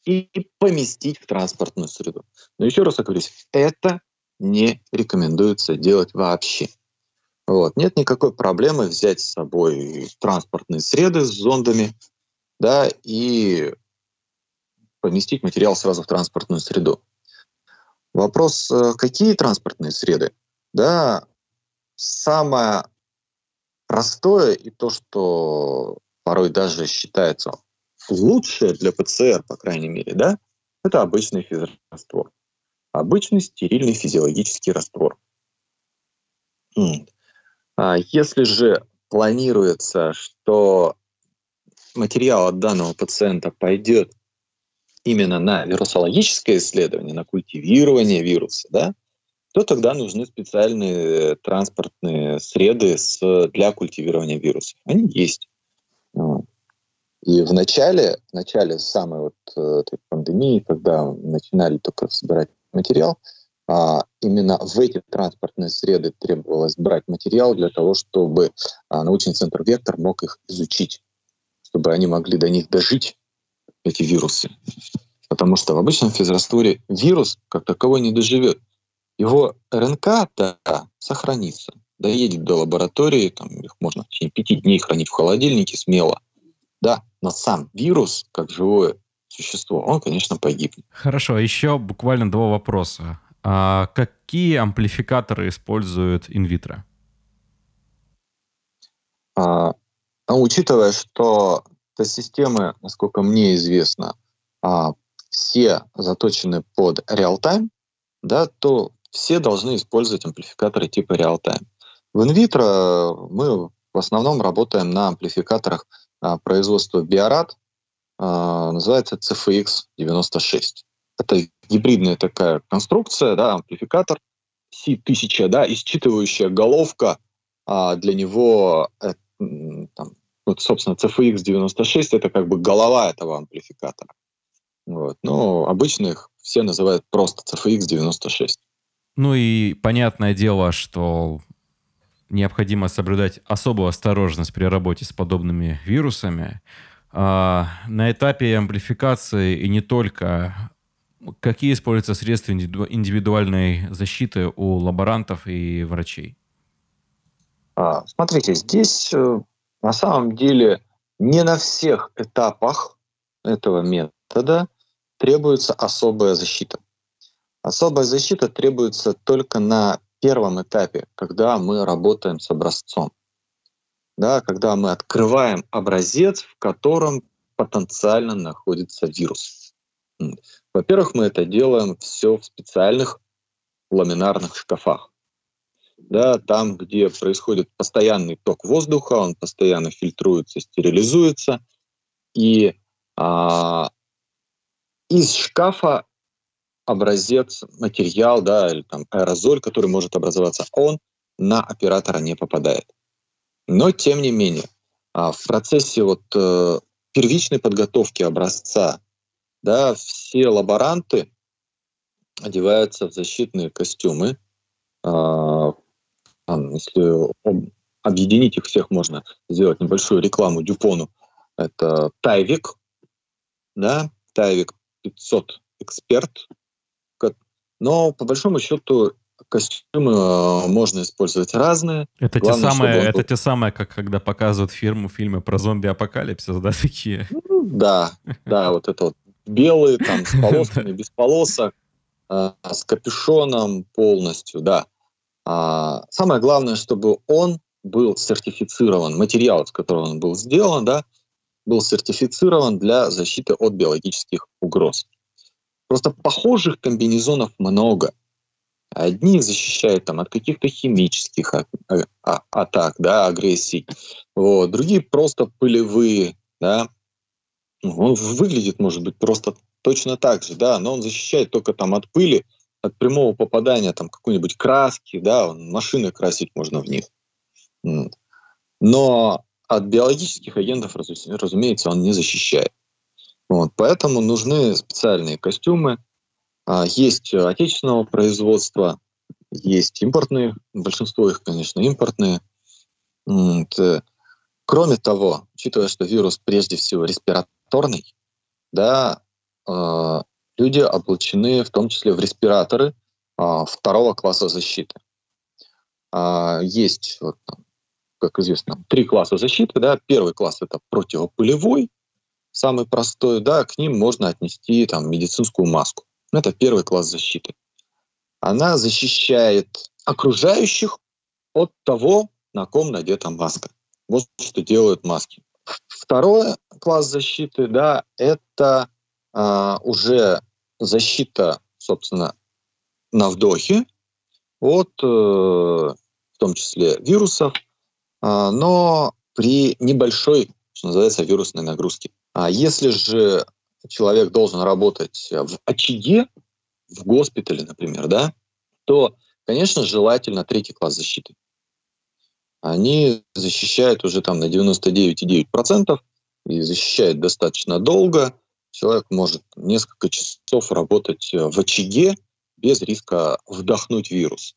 и поместить в транспортную среду. Но еще раз оговорюсь, это не рекомендуется делать вообще. Вот. Нет никакой проблемы взять с собой транспортные среды с зондами, да, и поместить материал сразу в транспортную среду. Вопрос, э, какие транспортные среды? Да, самое простое и то, что порой даже считается лучшее для ПЦР, по крайней мере, да, это обычный физраствор. Обычный стерильный физиологический раствор. А если же планируется, что материал от данного пациента пойдет именно на вирусологическое исследование, на культивирование вируса, да, то тогда нужны специальные транспортные среды с, для культивирования вирусов. Они есть. И в начале, в начале самой вот э, этой пандемии, когда начинали только собирать материал, а, именно в эти транспортные среды требовалось брать материал для того, чтобы а, научный центр «Вектор» мог их изучить, чтобы они могли до них дожить, эти вирусы. Потому что в обычном физрастворе вирус как таковой не доживет. Его РНК да, сохранится, доедет до лаборатории, там их можно в течение пяти дней хранить в холодильнике смело – да, но сам вирус, как живое существо, он, конечно, погибнет. Хорошо, еще буквально два вопроса. А какие амплификаторы используют инвитро? А, ну, учитывая, что системы, насколько мне известно, а, все заточены под реал-тайм, да, то все должны использовать амплификаторы типа реал-тайм. В инвитро мы в основном работаем на амплификаторах а, производства Биорад, а, называется CFX96. Это гибридная такая конструкция, да, амплификатор C1000, да, и считывающая головка а, для него, э, там, вот, собственно, CFX 96 это как бы голова этого амплификатора. Вот. Но обычно их все называют просто CFX 96. Ну и понятное дело, что необходимо соблюдать особую осторожность при работе с подобными вирусами. А, на этапе амплификации и не только какие используются средства индивидуальной защиты у лаборантов и врачей? А, смотрите, здесь э, на самом деле не на всех этапах этого метода требуется особая защита. Особая защита требуется только на первом этапе, когда мы работаем с образцом. Да, когда мы открываем образец, в котором потенциально находится вирус. Во-первых, мы это делаем все в специальных ламинарных шкафах. Да, там, где происходит постоянный ток воздуха, он постоянно фильтруется, стерилизуется, и а, из шкафа образец, материал, да, или там аэрозоль, который может образоваться, он на оператора не попадает. Но, тем не менее, а, в процессе вот э, первичной подготовки образца, да, все лаборанты одеваются в защитные костюмы. Если объединить их всех, можно сделать небольшую рекламу Дюпону. Это Тайвик, да, Тайвик 500 эксперт, но по большому счету костюмы э, можно использовать разные. Это Главное, те самые, это те самые, как когда показывают фирму фильмы про зомби-апокалипсис, да, такие? Ну, да, да, вот это вот белые, там, с полосками, без полосок, э, с капюшоном полностью, да. А, самое главное, чтобы он был сертифицирован, материал, с которого он был сделан, да, был сертифицирован для защиты от биологических угроз. Просто похожих комбинезонов много. Одни защищают там, от каких-то химических а, а, атак, да, агрессий. Вот. Другие просто пылевые. Да. Он выглядит, может быть, просто точно так же, да, но он защищает только там от пыли, от прямого попадания там какой-нибудь краски, да, машины красить можно в них. Но от биологических агентов, разумеется, он не защищает. Вот, поэтому нужны специальные костюмы. А, есть отечественного производства, есть импортные, большинство их, конечно, импортные. Э, кроме того, учитывая, что вирус прежде всего респираторный, да, а, люди облачены в том числе в респираторы а, второго класса защиты. Есть, вот, как известно, три класса защиты. Да. Первый класс это противопылевой, самый простой, да, к ним можно отнести там, медицинскую маску. Это первый класс защиты. Она защищает окружающих от того, на ком надета маска. Вот что делают маски. Второй класс защиты, да, это а, уже защита, собственно, на вдохе от, э, в том числе, вирусов, э, но при небольшой, что называется, вирусной нагрузке. А если же человек должен работать в очаге, в госпитале, например, да, то, конечно, желательно третий класс защиты. Они защищают уже там на 99,9% и защищают достаточно долго. Человек может несколько часов работать в очаге без риска вдохнуть вирус.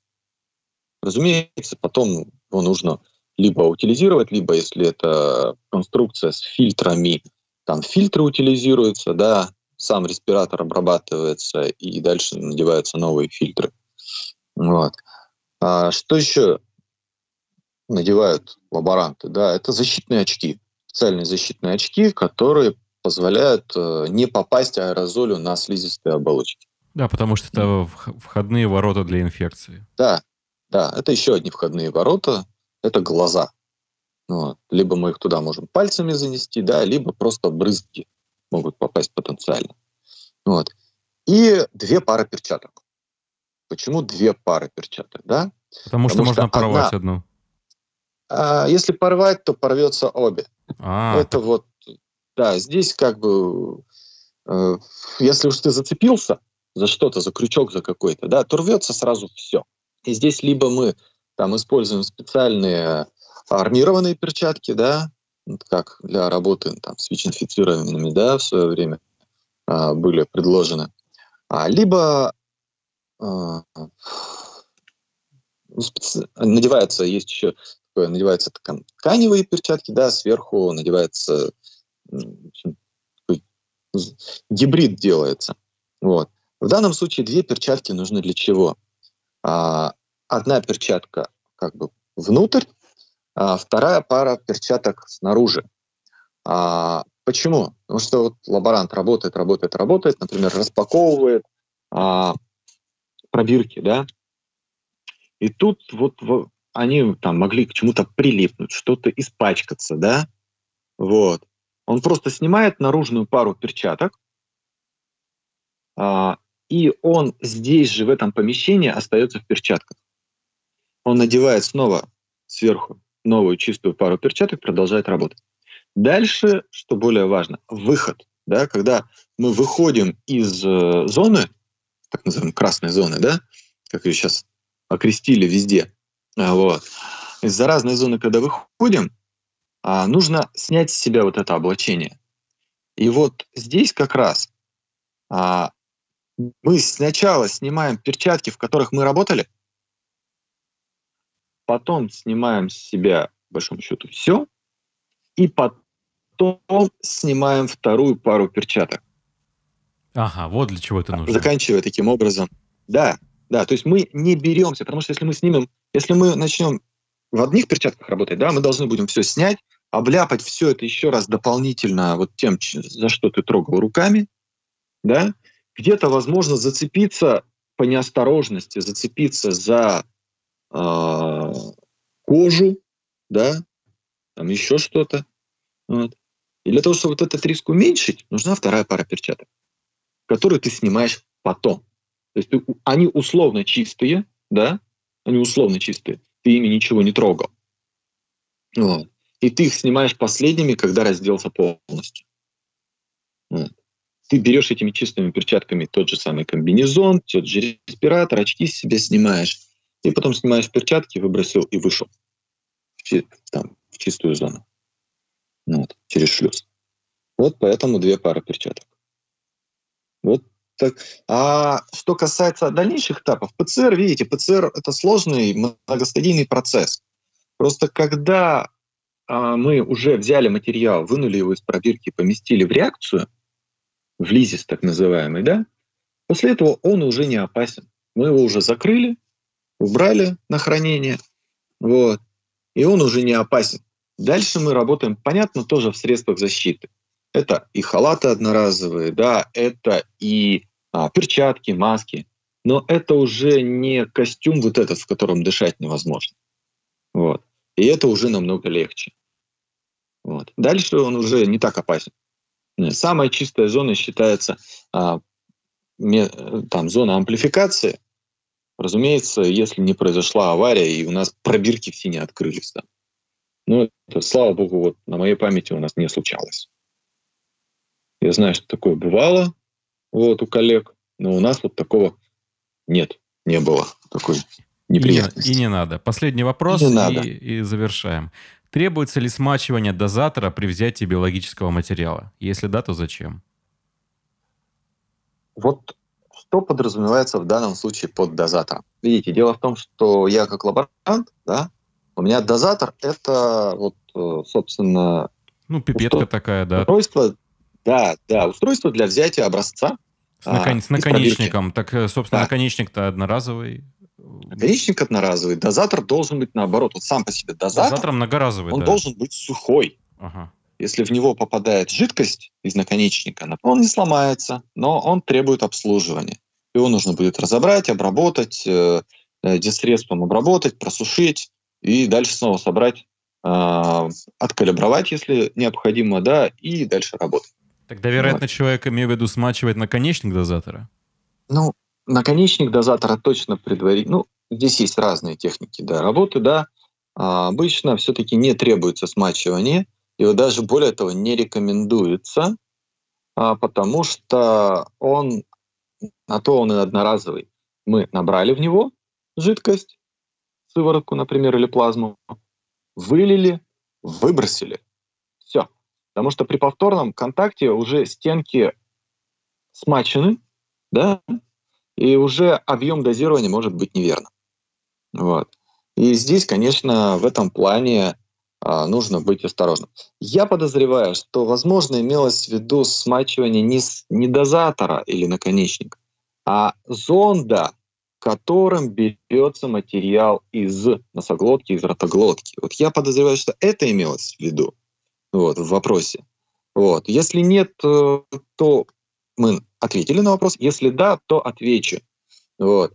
Разумеется, потом его нужно либо утилизировать, либо, если это конструкция с фильтрами, там фильтры утилизируются, да, сам респиратор обрабатывается, и дальше надеваются новые фильтры. Вот. А что еще надевают лаборанты? Да, это защитные очки, специальные защитные очки, которые позволяют э, не попасть аэрозолю на слизистые оболочки. Да, потому что это входные ворота для инфекции. Да, да, это еще одни входные ворота, это глаза. Вот. Либо мы их туда можем пальцами занести, да, либо просто брызги могут попасть потенциально. Вот. И две пары перчаток. Почему две пары перчаток, да? Потому, Потому что, что можно порвать одна, одну. А, если порвать, то порвется обе. А, Это вот, да, здесь как бы, э, если уж ты зацепился за что-то, за крючок за какой-то, да, то рвется сразу все. И здесь либо мы там используем специальные армированные перчатки, да, как для работы там, с ВИЧ-инфицированными, да, в свое время а, были предложены. А, либо специ... надевается, есть еще надеваются тканевые перчатки, да, сверху надевается гибрид делается. Вот. В данном случае две перчатки нужны для чего? А, одна перчатка как бы внутрь, а вторая пара перчаток снаружи. А, почему? Потому что вот лаборант работает, работает, работает, например, распаковывает а, пробирки, да, и тут вот, вот они там могли к чему-то прилипнуть, что-то испачкаться, да, вот. Он просто снимает наружную пару перчаток, а, и он здесь же, в этом помещении, остается в перчатках. Он надевает снова сверху новую чистую пару перчаток, продолжает работать. Дальше, что более важно, выход. Да, когда мы выходим из э, зоны, так называемой красной зоны, да, как ее сейчас окрестили везде, вот, из заразной зоны, когда выходим, а, нужно снять с себя вот это облачение. И вот здесь как раз а, мы сначала снимаем перчатки, в которых мы работали, потом снимаем с себя, по большому счету, все, и потом снимаем вторую пару перчаток. Ага, вот для чего это нужно. Заканчивая таким образом. Да, да, то есть мы не беремся, потому что если мы снимем, если мы начнем в одних перчатках работать, да, мы должны будем все снять, обляпать все это еще раз дополнительно вот тем, за что ты трогал руками, да, где-то, возможно, зацепиться по неосторожности, зацепиться за э, кожу, да, там еще что-то. Вот. И для того, чтобы вот этот риск уменьшить, нужна вторая пара перчаток, которую ты снимаешь потом. То есть ты, они условно чистые, да, они условно чистые, ты ими ничего не трогал. Вот. И ты их снимаешь последними, когда разделся полностью. Ты берешь этими чистыми перчатками тот же самый комбинезон, тот же респиратор, очки с себя снимаешь, и потом снимаешь перчатки, выбросил и вышел в, там, в чистую зону. Ну вот, через шлюз. Вот поэтому две пары перчаток. Вот так. А что касается дальнейших этапов, ПЦР, видите, ПЦР это сложный многостадийный процесс. Просто когда мы уже взяли материал, вынули его из пробирки, поместили в реакцию, в лизис так называемый, да, после этого он уже не опасен. Мы его уже закрыли, убрали на хранение, вот, и он уже не опасен. Дальше мы работаем, понятно, тоже в средствах защиты. Это и халаты одноразовые, да, это и а, перчатки, маски, но это уже не костюм вот этот, в котором дышать невозможно. Вот. И это уже намного легче. Вот. Дальше он уже не так опасен. Самая чистая зона считается а, ме, там, зона амплификации. Разумеется, если не произошла авария, и у нас пробирки все не открылись. Да. Ну, это, слава богу, вот на моей памяти у нас не случалось. Я знаю, что такое бывало вот, у коллег, но у нас вот такого нет, не было такой неприятности. И не, и не надо. Последний вопрос и, надо. и завершаем. Требуется ли смачивание дозатора при взятии биологического материала? Если да, то зачем? Вот что подразумевается в данном случае под дозатором? Видите, дело в том, что я как лаборант, да, у меня дозатор это вот, э, собственно... Ну, пипетка устройство, такая, да. Устройство, да, да, устройство для взятия образца. С, након... а, наконечником. Так, э, собственно, да. наконечник-то одноразовый. Наконечник одноразовый. Дозатор должен быть наоборот. Вот сам по себе дозатор. Дозатор многоразовый, Он да. должен быть сухой. Ага. Если в него попадает жидкость из наконечника, он не сломается, но он требует обслуживания. Его нужно будет разобрать, обработать, э, э дисредством обработать, просушить и дальше снова собрать, э, откалибровать, если необходимо, да, и дальше работать. Тогда, вероятно, вот. человек, имею в виду, смачивает наконечник дозатора? Ну, Наконечник дозатора точно предварительно. Ну, здесь есть разные техники да, работы, да. А обычно все-таки не требуется смачивание, вот даже более того не рекомендуется, а, потому что он, на то он и одноразовый. Мы набрали в него, жидкость, сыворотку, например, или плазму, вылили, выбросили. Все. Потому что при повторном контакте уже стенки смачены, да, и уже объем дозирования может быть неверным. Вот. И здесь, конечно, в этом плане а, нужно быть осторожным. Я подозреваю, что, возможно, имелось в виду смачивание не, с, не дозатора или наконечника, а зонда, которым берется материал из носоглотки, из ротоглотки. Вот я подозреваю, что это имелось в виду вот, в вопросе. Вот. Если нет, э, то мы ответили на вопрос. Если да, то отвечу. Вот.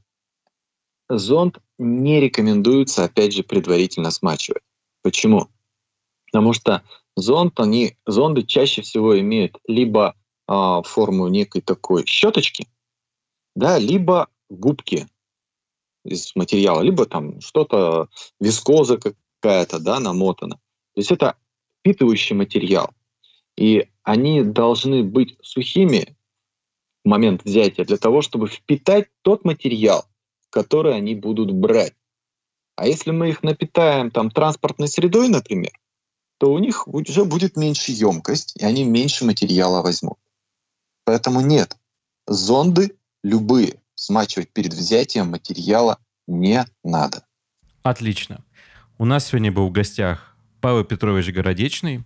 Зонд не рекомендуется, опять же, предварительно смачивать. Почему? Потому что зонд, они, зонды чаще всего имеют либо э, форму некой такой щеточки, да, либо губки из материала, либо там что-то, вискоза какая-то, да, намотана. То есть это впитывающий материал. И они должны быть сухими момент взятия для того, чтобы впитать тот материал, который они будут брать. А если мы их напитаем там транспортной средой, например, то у них уже будет меньше емкость, и они меньше материала возьмут. Поэтому нет, зонды любые смачивать перед взятием материала не надо. Отлично. У нас сегодня был в гостях Павел Петрович Городечный,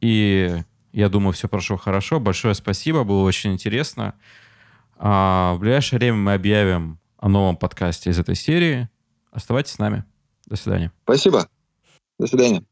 и я думаю, все прошло хорошо. Большое спасибо, было очень интересно. А в ближайшее время мы объявим о новом подкасте из этой серии. Оставайтесь с нами. До свидания. Спасибо. До свидания.